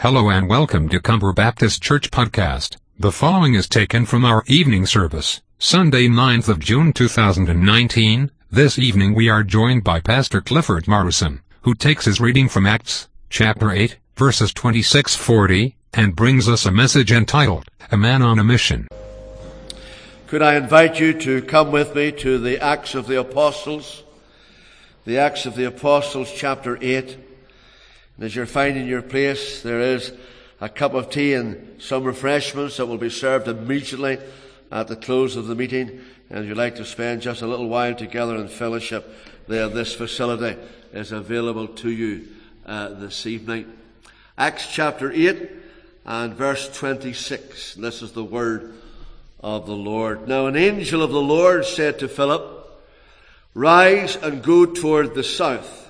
Hello and welcome to Cumber Baptist Church Podcast. The following is taken from our evening service, Sunday 9th of June 2019. This evening we are joined by Pastor Clifford Morrison, who takes his reading from Acts, chapter 8, verses 26-40, and brings us a message entitled, A Man on a Mission. Could I invite you to come with me to the Acts of the Apostles? The Acts of the Apostles, chapter 8. And as you're finding your place, there is a cup of tea and some refreshments that will be served immediately at the close of the meeting. And if you'd like to spend just a little while together in fellowship, there, this facility is available to you uh, this evening. Acts chapter 8 and verse 26. This is the word of the Lord. Now an angel of the Lord said to Philip, Rise and go toward the south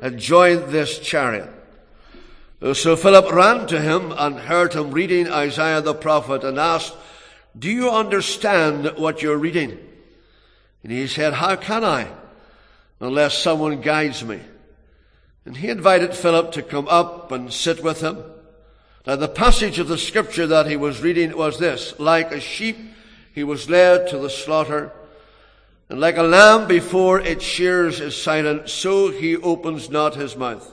and joined this chariot. Uh, so Philip ran to him and heard him reading Isaiah the prophet and asked, Do you understand what you're reading? And he said, How can I, unless someone guides me? And he invited Philip to come up and sit with him. Now the passage of the scripture that he was reading was this, like a sheep he was led to the slaughter, and like a lamb before its shears is silent, so he opens not his mouth.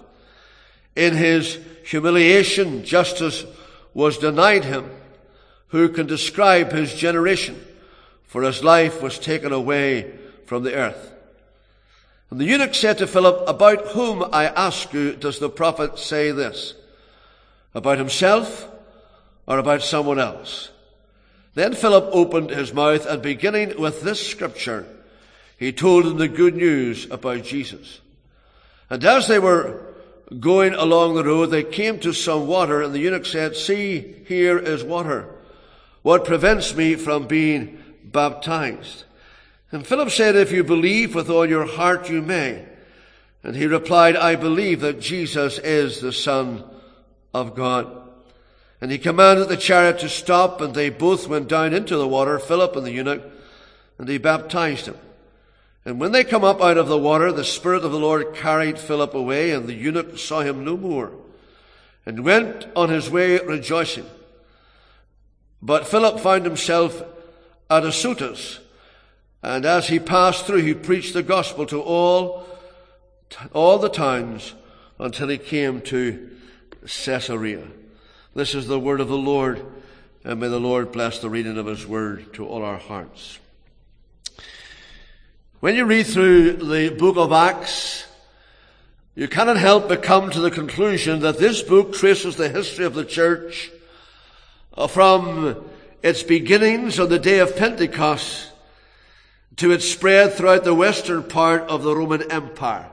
In his humiliation, justice was denied him. Who can describe his generation? For his life was taken away from the earth. And the eunuch said to Philip, About whom, I ask you, does the prophet say this? About himself or about someone else? Then Philip opened his mouth and beginning with this scripture, he told them the good news about Jesus. And as they were going along the road, they came to some water, and the eunuch said, See, here is water. What prevents me from being baptized? And Philip said, If you believe with all your heart, you may. And he replied, I believe that Jesus is the Son of God. And he commanded the chariot to stop, and they both went down into the water, Philip and the eunuch, and he baptized him. And when they come up out of the water, the Spirit of the Lord carried Philip away, and the eunuch saw him no more, and went on his way rejoicing. But Philip found himself at Azotus, and as he passed through, he preached the gospel to all, all the towns until he came to Caesarea. This is the word of the Lord, and may the Lord bless the reading of his word to all our hearts. When you read through the book of Acts, you cannot help but come to the conclusion that this book traces the history of the church uh, from its beginnings on the day of Pentecost to its spread throughout the western part of the Roman Empire.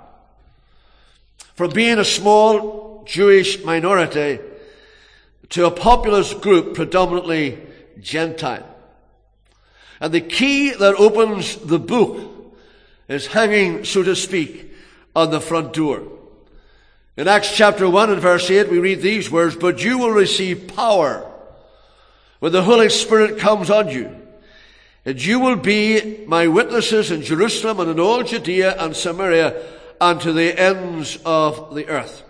From being a small Jewish minority to a populous group predominantly Gentile. And the key that opens the book is hanging, so to speak, on the front door. In Acts chapter 1 and verse 8, we read these words, But you will receive power when the Holy Spirit comes on you. And you will be my witnesses in Jerusalem and in all Judea and Samaria and to the ends of the earth.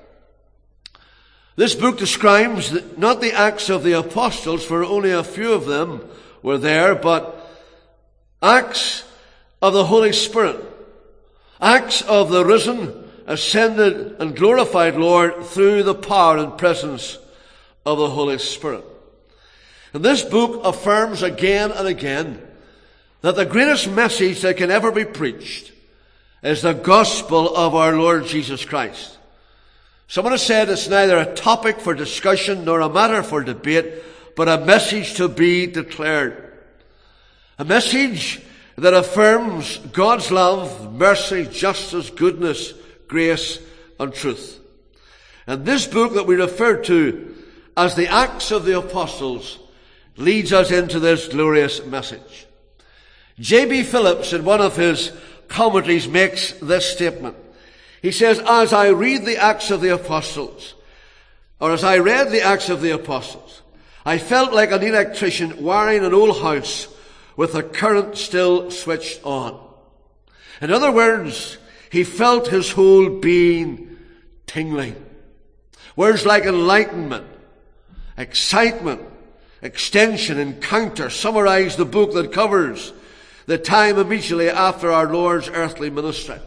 This book describes not the acts of the apostles, for only a few of them were there, but acts of the Holy Spirit. Acts of the risen, ascended, and glorified Lord through the power and presence of the Holy Spirit. And this book affirms again and again that the greatest message that can ever be preached is the gospel of our Lord Jesus Christ. Someone has said it's neither a topic for discussion nor a matter for debate, but a message to be declared. A message that affirms God's love, mercy, justice, goodness, grace, and truth. And this book that we refer to as the Acts of the Apostles leads us into this glorious message. J.B. Phillips, in one of his commentaries, makes this statement. He says, As I read the Acts of the Apostles, or as I read the Acts of the Apostles, I felt like an electrician wiring an old house with the current still switched on. In other words, he felt his whole being tingling. Words like enlightenment, excitement, extension, encounter summarize the book that covers the time immediately after our Lord's earthly ministry.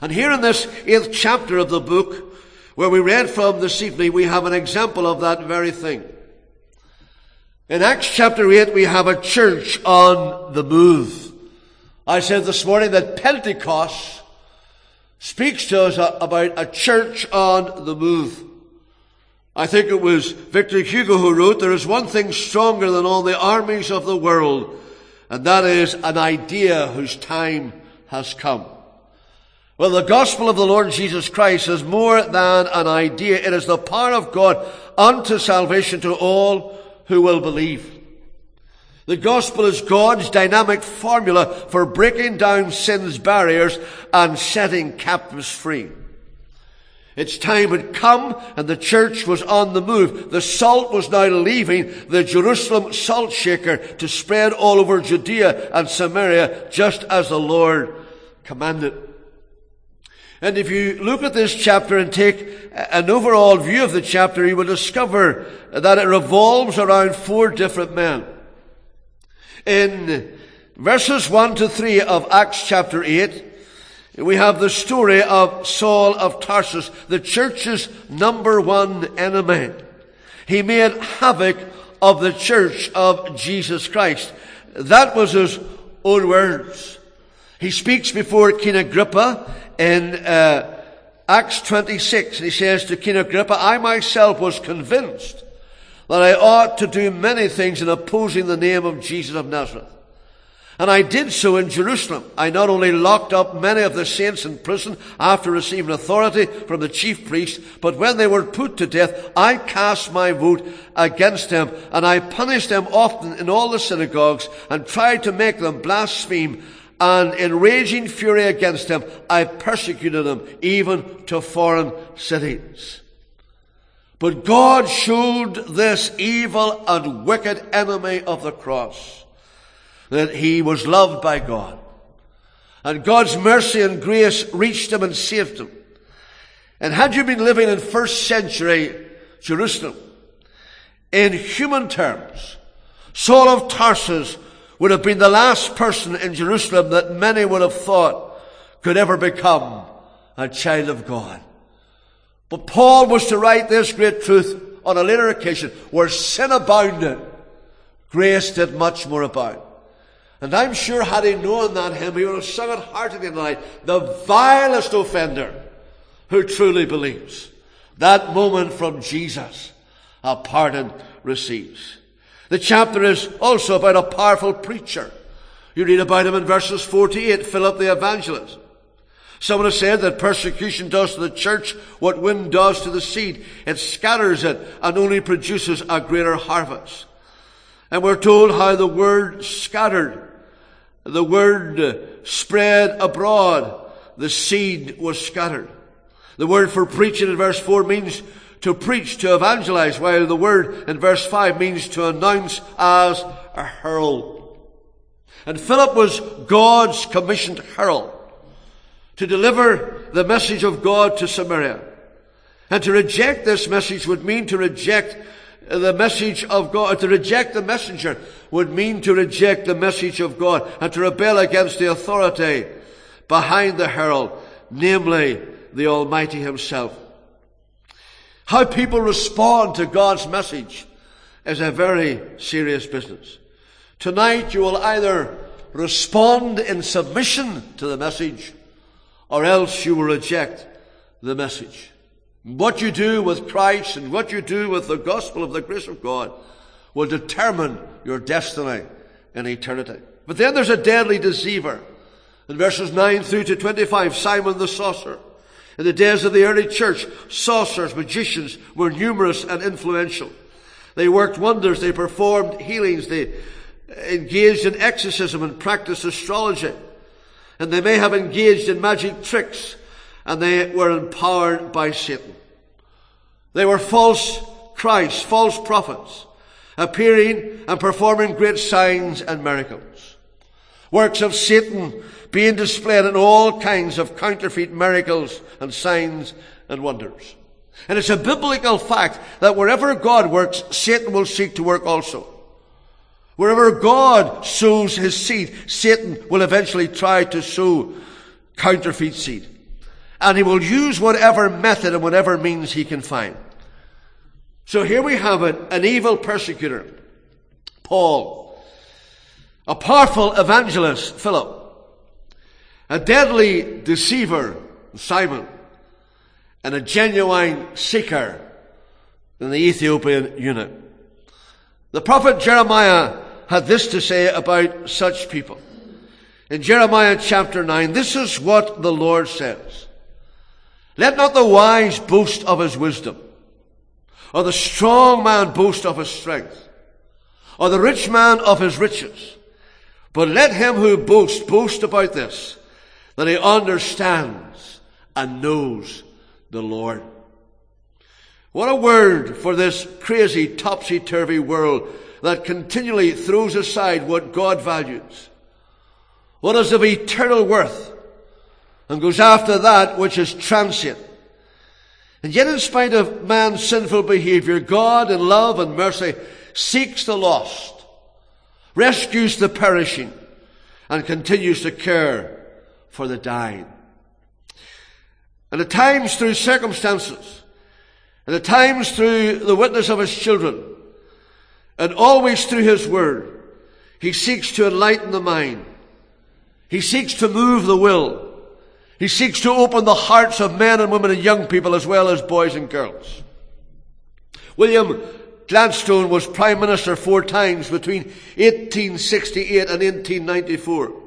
And here in this eighth chapter of the book, where we read from this evening, we have an example of that very thing. In Acts chapter 8, we have a church on the move. I said this morning that Pentecost speaks to us about a church on the move. I think it was Victor Hugo who wrote, there is one thing stronger than all the armies of the world, and that is an idea whose time has come. Well, the gospel of the Lord Jesus Christ is more than an idea. It is the power of God unto salvation to all who will believe. The gospel is God's dynamic formula for breaking down sin's barriers and setting captives free. Its time had come and the church was on the move. The salt was now leaving the Jerusalem salt shaker to spread all over Judea and Samaria just as the Lord commanded. And if you look at this chapter and take an overall view of the chapter, you will discover that it revolves around four different men. In verses 1 to 3 of Acts chapter 8, we have the story of Saul of Tarsus, the church's number one enemy. He made havoc of the church of Jesus Christ. That was his own words. He speaks before King Agrippa in uh, Acts 26. He says to King Agrippa, I myself was convinced that I ought to do many things in opposing the name of Jesus of Nazareth. And I did so in Jerusalem. I not only locked up many of the saints in prison after receiving authority from the chief priests, but when they were put to death, I cast my vote against them, and I punished them often in all the synagogues, and tried to make them blaspheme. And in raging fury against him, I persecuted them, even to foreign cities. But God showed this evil and wicked enemy of the cross that he was loved by God. And God's mercy and grace reached him and saved him. And had you been living in first century Jerusalem, in human terms, Saul of Tarsus would have been the last person in Jerusalem that many would have thought could ever become a child of God. But Paul was to write this great truth on a later occasion where sin abounded, grace did much more abound. And I'm sure had he known that hymn, he would have sung it heartily tonight. The vilest offender who truly believes. That moment from Jesus, a pardon receives. The chapter is also about a powerful preacher. You read about him in verses 48, Philip the evangelist. Someone has said that persecution does to the church what wind does to the seed. It scatters it and only produces a greater harvest. And we're told how the word scattered, the word spread abroad, the seed was scattered. The word for preaching in verse 4 means to preach, to evangelize, while the word in verse 5 means to announce as a herald. And Philip was God's commissioned herald to deliver the message of God to Samaria. And to reject this message would mean to reject the message of God. To reject the messenger would mean to reject the message of God and to rebel against the authority behind the herald, namely the Almighty Himself. How people respond to God's message is a very serious business. Tonight you will either respond in submission to the message or else you will reject the message. What you do with Christ and what you do with the gospel of the grace of God will determine your destiny in eternity. But then there's a deadly deceiver. In verses 9 through to 25, Simon the sorcerer. In the days of the early church, sorcerers, magicians were numerous and influential. They worked wonders, they performed healings, they engaged in exorcism and practiced astrology. And they may have engaged in magic tricks, and they were empowered by Satan. They were false Christs, false prophets, appearing and performing great signs and miracles. Works of Satan being displayed in all kinds of counterfeit miracles and signs and wonders. And it's a biblical fact that wherever God works, Satan will seek to work also. Wherever God sows his seed, Satan will eventually try to sow counterfeit seed. And he will use whatever method and whatever means he can find. So here we have an, an evil persecutor, Paul, a powerful evangelist, Philip, a deadly deceiver, Simon, and a genuine seeker in the Ethiopian eunuch. The prophet Jeremiah had this to say about such people. In Jeremiah chapter 9, this is what the Lord says. Let not the wise boast of his wisdom, or the strong man boast of his strength, or the rich man of his riches. But let him who boasts boast about this, that he understands and knows the Lord. What a word for this crazy, topsy-turvy world that continually throws aside what God values. What is of eternal worth and goes after that which is transient. And yet in spite of man's sinful behavior, God in love and mercy seeks the lost, rescues the perishing, and continues to care for the dying. And at times through circumstances, and at times through the witness of his children, and always through his word, he seeks to enlighten the mind. He seeks to move the will. He seeks to open the hearts of men and women and young people as well as boys and girls. William Gladstone was Prime Minister four times between 1868 and 1894.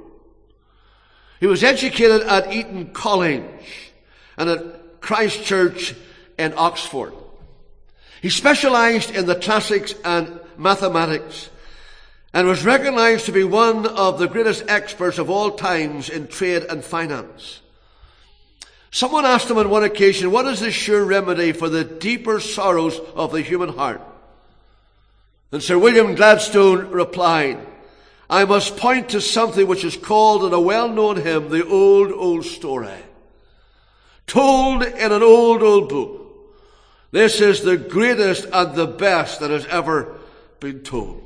He was educated at Eton College and at Christ Church in Oxford. He specialized in the classics and mathematics and was recognized to be one of the greatest experts of all times in trade and finance. Someone asked him on one occasion, what is the sure remedy for the deeper sorrows of the human heart? And Sir William Gladstone replied, I must point to something which is called in a well-known hymn, the old, old story. Told in an old, old book. This is the greatest and the best that has ever been told.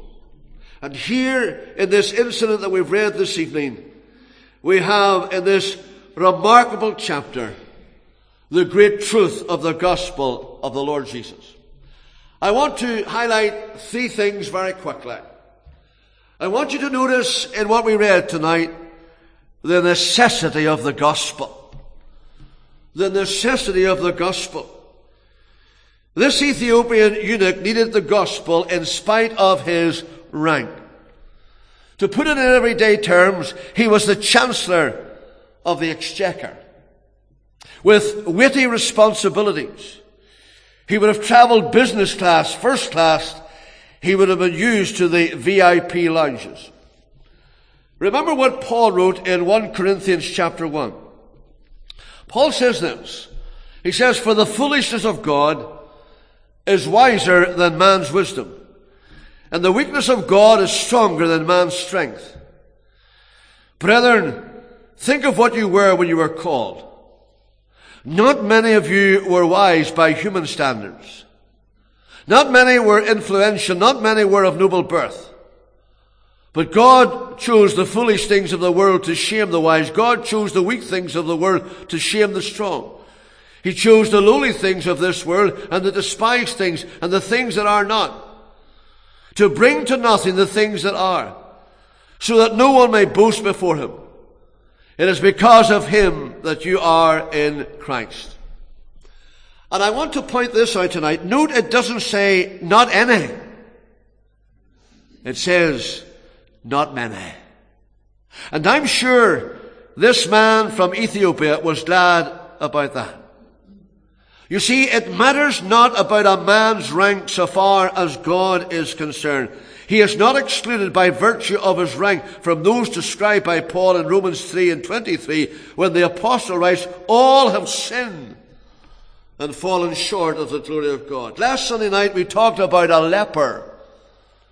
And here in this incident that we've read this evening, we have in this remarkable chapter the great truth of the gospel of the Lord Jesus. I want to highlight three things very quickly. I want you to notice in what we read tonight the necessity of the gospel. The necessity of the gospel. This Ethiopian eunuch needed the gospel in spite of his rank. To put it in everyday terms, he was the chancellor of the exchequer with witty responsibilities. He would have traveled business class, first class. He would have been used to the VIP lounges. Remember what Paul wrote in 1 Corinthians chapter 1. Paul says this. He says, For the foolishness of God is wiser than man's wisdom, and the weakness of God is stronger than man's strength. Brethren, think of what you were when you were called. Not many of you were wise by human standards. Not many were influential. Not many were of noble birth. But God chose the foolish things of the world to shame the wise. God chose the weak things of the world to shame the strong. He chose the lowly things of this world and the despised things and the things that are not to bring to nothing the things that are so that no one may boast before him. It is because of him that you are in Christ. And I want to point this out tonight. Note it doesn't say not any. It says not many. And I'm sure this man from Ethiopia was glad about that. You see, it matters not about a man's rank so far as God is concerned. He is not excluded by virtue of his rank from those described by Paul in Romans 3 and 23 when the apostle writes, all have sinned and fallen short of the glory of God. Last Sunday night we talked about a leper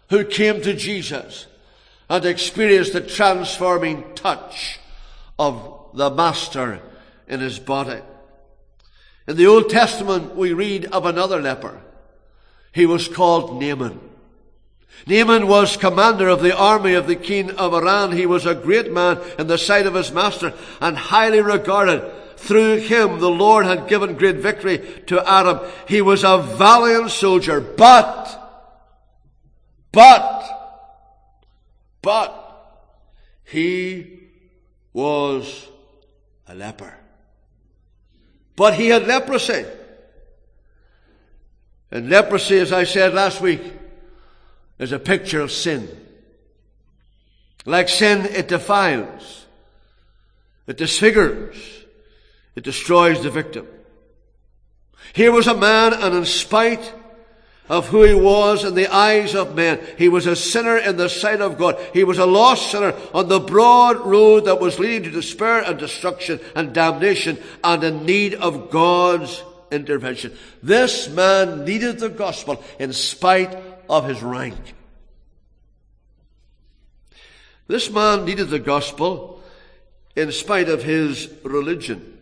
who came to Jesus and experienced the transforming touch of the Master in his body. In the Old Testament, we read of another leper. He was called Naaman. Naaman was commander of the army of the king of Aram. He was a great man in the sight of his master and highly regarded. Through him, the Lord had given great victory to Aram. He was a valiant soldier, but, but, but, he was a leper. But he had leprosy. And leprosy, as I said last week, is a picture of sin. Like sin, it defiles. It disfigures. It destroys the victim. Here was a man, and in spite of who he was in the eyes of men. He was a sinner in the sight of God. He was a lost sinner on the broad road that was leading to despair and destruction and damnation and in need of God's intervention. This man needed the gospel in spite of his rank. This man needed the gospel in spite of his religion.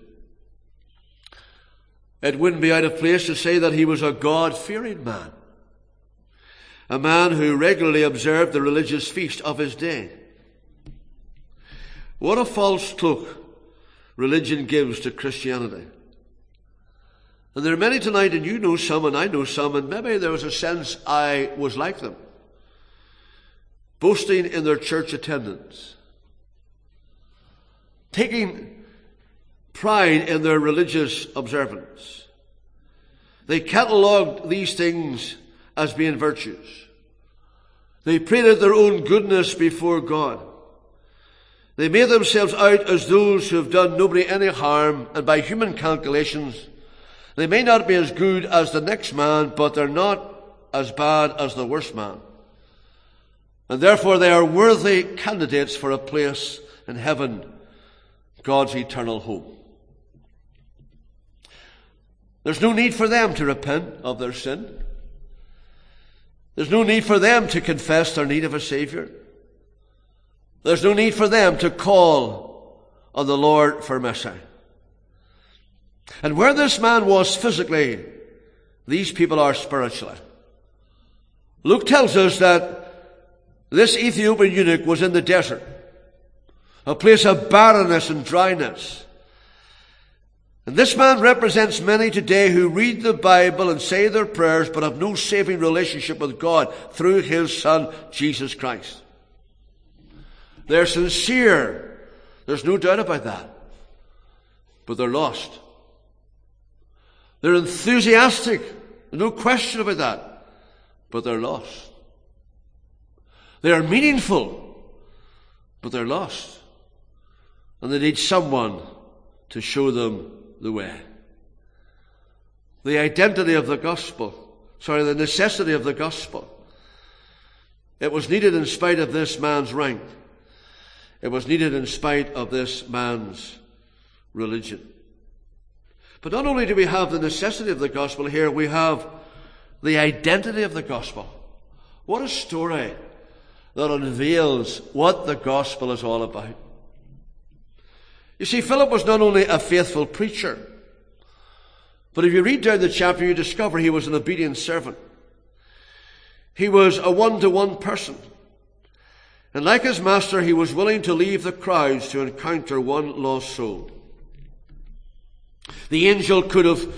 It wouldn't be out of place to say that he was a God fearing man a man who regularly observed the religious feast of his day. What a false cloak religion gives to Christianity. And there are many tonight, and you know some, and I know some, and maybe there was a sense I was like them, boasting in their church attendance, taking pride in their religious observance. They catalogued these things as being virtues. They painted their own goodness before God. They made themselves out as those who have done nobody any harm, and by human calculations, they may not be as good as the next man, but they're not as bad as the worst man. And therefore they are worthy candidates for a place in heaven, God's eternal home. There's no need for them to repent of their sin. There's no need for them to confess their need of a Savior. There's no need for them to call on the Lord for mercy. And where this man was physically, these people are spiritually. Luke tells us that this Ethiopian eunuch was in the desert, a place of barrenness and dryness. And this man represents many today who read the Bible and say their prayers but have no saving relationship with God through His Son, Jesus Christ. They're sincere. There's no doubt about that. But they're lost. They're enthusiastic. No question about that. But they're lost. They are meaningful. But they're lost. And they need someone to show them the way. The identity of the gospel, sorry, the necessity of the gospel. It was needed in spite of this man's rank. It was needed in spite of this man's religion. But not only do we have the necessity of the gospel here, we have the identity of the gospel. What a story that unveils what the gospel is all about. You see, Philip was not only a faithful preacher, but if you read down the chapter, you discover he was an obedient servant. He was a one to one person. And like his master, he was willing to leave the crowds to encounter one lost soul. The angel could have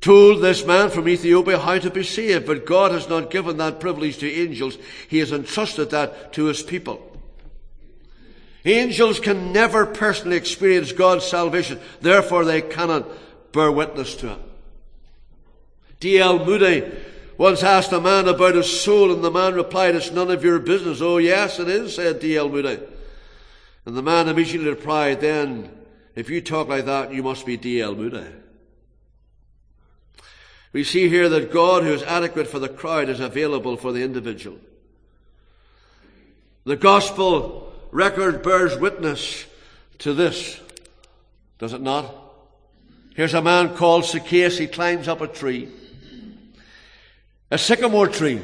told this man from Ethiopia how to be saved, but God has not given that privilege to angels. He has entrusted that to his people. Angels can never personally experience God's salvation, therefore they cannot bear witness to it. D.L. Moody once asked a man about his soul, and the man replied, It's none of your business. Oh, yes, it is, said D.L. Moody. And the man immediately replied, Then, if you talk like that, you must be D.L. Moody. We see here that God, who is adequate for the crowd, is available for the individual. The gospel record bears witness to this, does it not? Here's a man called Zacchaeus. He climbs up a tree, a sycamore tree.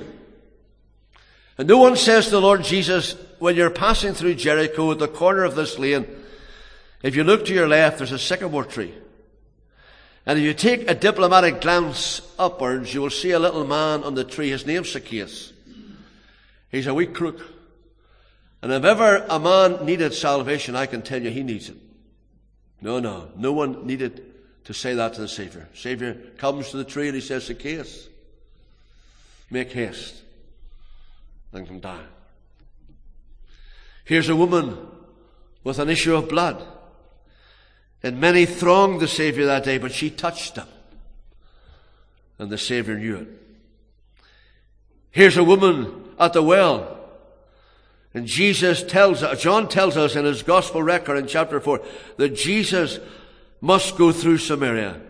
And no one says to the Lord Jesus, when you're passing through Jericho at the corner of this lane, if you look to your left, there's a sycamore tree. And if you take a diplomatic glance upwards, you will see a little man on the tree. His name's Zacchaeus. He's a wee crook. And if ever a man needed salvation, I can tell you he needs it. No, no. No one needed to say that to the Savior. Savior comes to the tree and he says, Zacchaeus, make haste and come down. Here's a woman with an issue of blood. And many thronged the Savior that day, but she touched him. And the Savior knew it. Here's a woman at the well. And Jesus tells, us, John tells us in his gospel record in chapter 4 that Jesus must go through Samaria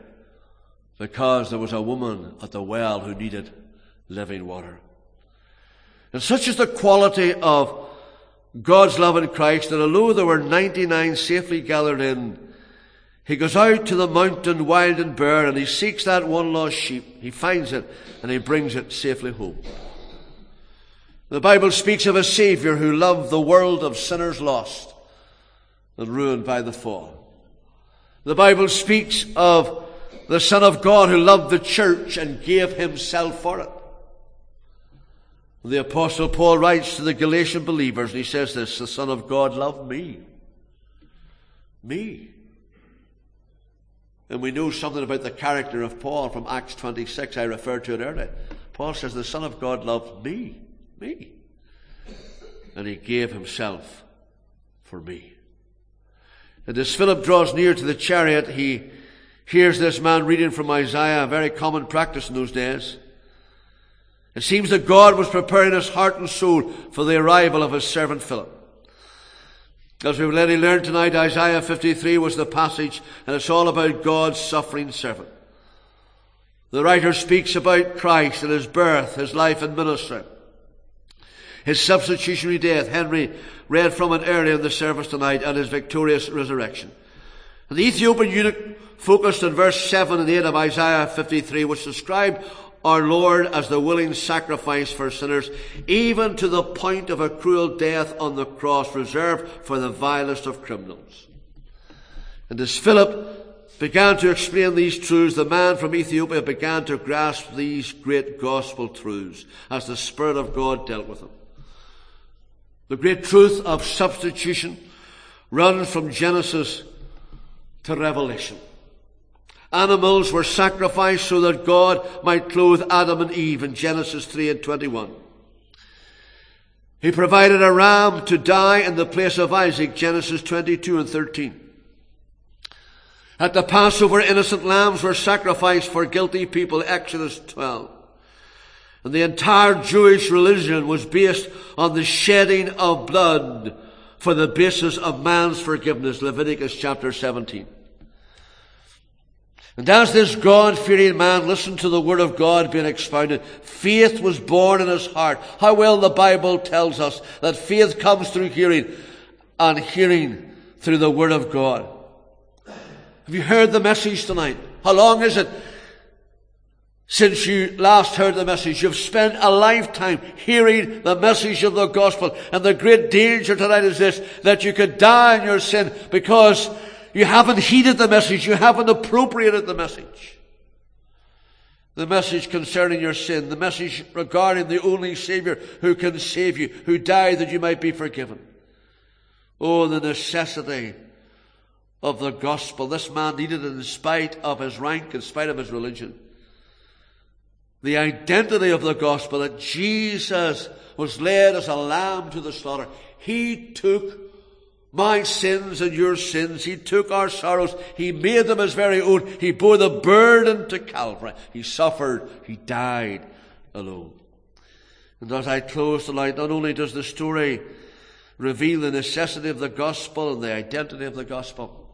because there was a woman at the well who needed living water. And such is the quality of God's love in Christ that although there were 99 safely gathered in, he goes out to the mountain wild and bare and he seeks that one lost sheep. He finds it and he brings it safely home. The Bible speaks of a Savior who loved the world of sinners lost and ruined by the fall. The Bible speaks of the Son of God who loved the church and gave himself for it. The Apostle Paul writes to the Galatian believers and he says this, the Son of God loved me. Me. And we know something about the character of Paul from Acts 26. I referred to it earlier. Paul says, The Son of God loved me. Me. And he gave himself for me. And as Philip draws near to the chariot, he hears this man reading from Isaiah, a very common practice in those days. It seems that God was preparing his heart and soul for the arrival of his servant Philip. As we've already learned tonight, Isaiah 53 was the passage, and it's all about God's suffering servant. The writer speaks about Christ and his birth, his life and ministry, his substitutionary death. Henry read from it earlier in the service tonight, and his victorious resurrection. And the Ethiopian eunuch focused on verse 7 and 8 of Isaiah 53, which described our Lord as the willing sacrifice for sinners, even to the point of a cruel death on the cross reserved for the vilest of criminals. And as Philip began to explain these truths, the man from Ethiopia began to grasp these great gospel truths as the Spirit of God dealt with him. The great truth of substitution runs from Genesis to Revelation. Animals were sacrificed so that God might clothe Adam and Eve in Genesis 3 and 21. He provided a ram to die in the place of Isaac, Genesis 22 and 13. At the Passover, innocent lambs were sacrificed for guilty people, Exodus 12. And the entire Jewish religion was based on the shedding of blood for the basis of man's forgiveness, Leviticus chapter 17. And as this God-fearing man listened to the word of God being expounded, faith was born in his heart. How well the Bible tells us that faith comes through hearing and hearing through the word of God. Have you heard the message tonight? How long is it since you last heard the message? You've spent a lifetime hearing the message of the gospel. And the great danger tonight is this, that you could die in your sin because you haven't heeded the message. You haven't appropriated the message. The message concerning your sin, the message regarding the only Savior who can save you, who died that you might be forgiven. Oh, the necessity of the gospel. This man needed it in spite of his rank, in spite of his religion. The identity of the gospel that Jesus was led as a lamb to the slaughter. He took my sins and your sins. He took our sorrows. He made them his very own. He bore the burden to Calvary. He suffered. He died alone. And as I close tonight, not only does the story reveal the necessity of the gospel and the identity of the gospel,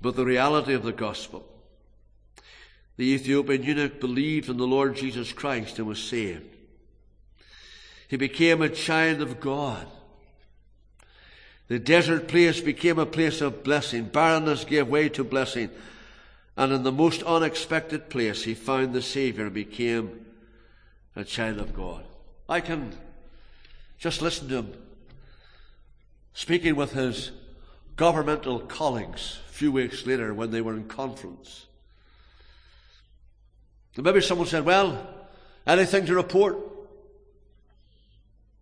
but the reality of the gospel. The Ethiopian eunuch believed in the Lord Jesus Christ and was saved. He became a child of God. The desert place became a place of blessing. Barrenness gave way to blessing. And in the most unexpected place, he found the Savior and became a child of God. I can just listen to him speaking with his governmental colleagues a few weeks later when they were in conference. Maybe someone said, Well, anything to report?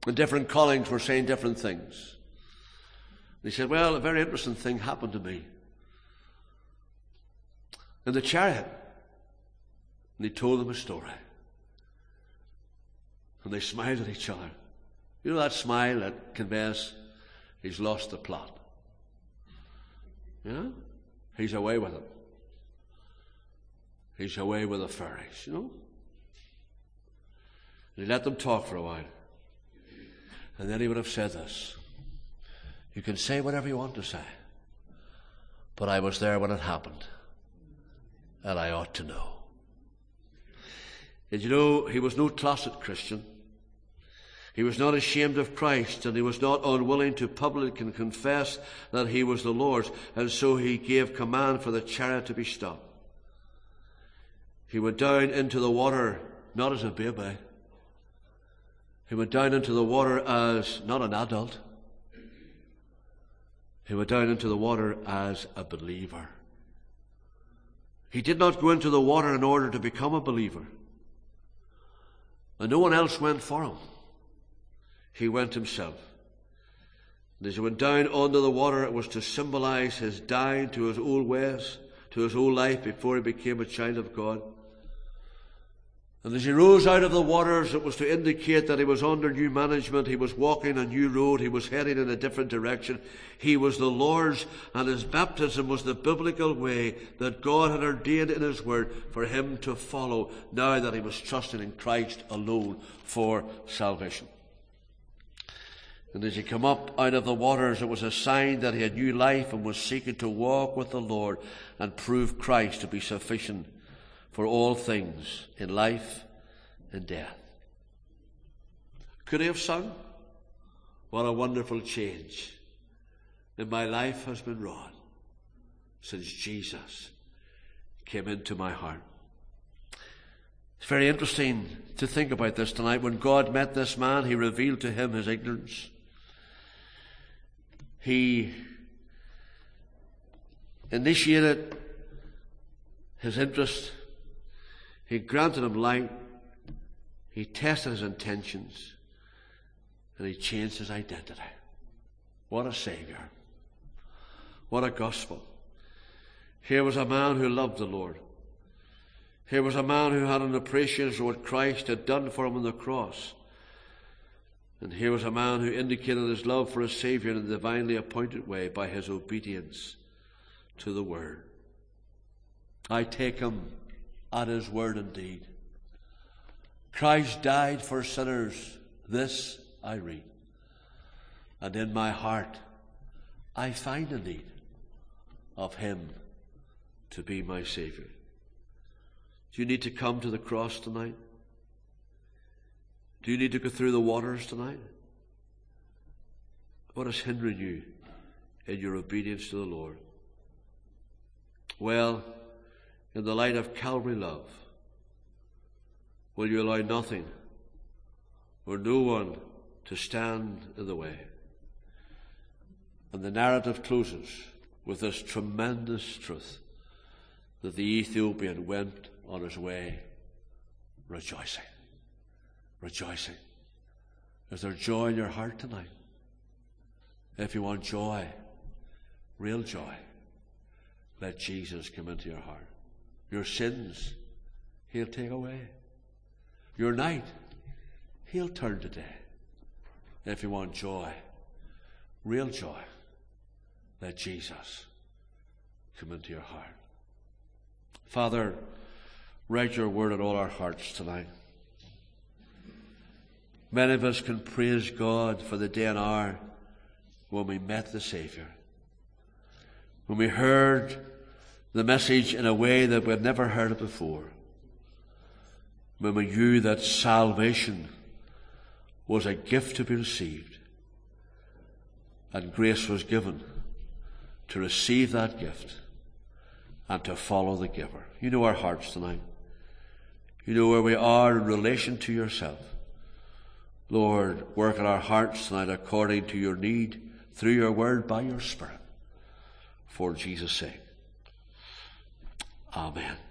And different colleagues were saying different things. And he said, Well, a very interesting thing happened to me. In the chariot. And he told them a story. And they smiled at each other. You know that smile that conveys he's lost the plot. Yeah? He's away with it. He's away with the fairies, you know? And he let them talk for a while. And then he would have said this You can say whatever you want to say, but I was there when it happened, and I ought to know. Did you know he was no closet Christian? He was not ashamed of Christ, and he was not unwilling to publicly confess that he was the Lord's, and so he gave command for the chariot to be stopped. He went down into the water not as a baby, he went down into the water as not an adult. He went down into the water as a believer. He did not go into the water in order to become a believer. And no one else went for him. He went himself. And as he went down under the water, it was to symbolize his dying to his old ways, to his old life before he became a child of God. And as he rose out of the waters, it was to indicate that he was under new management. He was walking a new road. He was heading in a different direction. He was the Lord's, and his baptism was the biblical way that God had ordained in his word for him to follow now that he was trusting in Christ alone for salvation. And as he came up out of the waters, it was a sign that he had new life and was seeking to walk with the Lord and prove Christ to be sufficient for all things in life and death. Could he have sung? What a wonderful change in my life has been wrought since Jesus came into my heart. It's very interesting to think about this tonight. When God met this man, he revealed to him his ignorance. He initiated his interest he granted him light. He tested his intentions. And he changed his identity. What a Savior. What a gospel. Here was a man who loved the Lord. Here was a man who had an appreciation of what Christ had done for him on the cross. And here was a man who indicated his love for his Savior in a divinely appointed way by his obedience to the Word. I take him at his word and deed. Christ died for sinners. This I read. And in my heart, I find a need of him to be my Savior. Do you need to come to the cross tonight? Do you need to go through the waters tonight? What is hindering you in your obedience to the Lord? Well, in the light of Calvary love? Will you allow nothing or no one to stand in the way? And the narrative closes with this tremendous truth that the Ethiopian went on his way rejoicing. Rejoicing. Is there joy in your heart tonight? If you want joy, real joy, let Jesus come into your heart. Your sins, He'll take away. Your night, He'll turn to day. If you want joy, real joy, let Jesus come into your heart. Father, write your word in all our hearts tonight. Many of us can praise God for the day and hour when we met the Savior, when we heard the message in a way that we'd never heard it before. When we knew that salvation was a gift to be received and grace was given to receive that gift and to follow the giver. You know our hearts tonight. You know where we are in relation to yourself. Lord, work in our hearts tonight according to your need through your word by your Spirit. For Jesus' sake. Amen.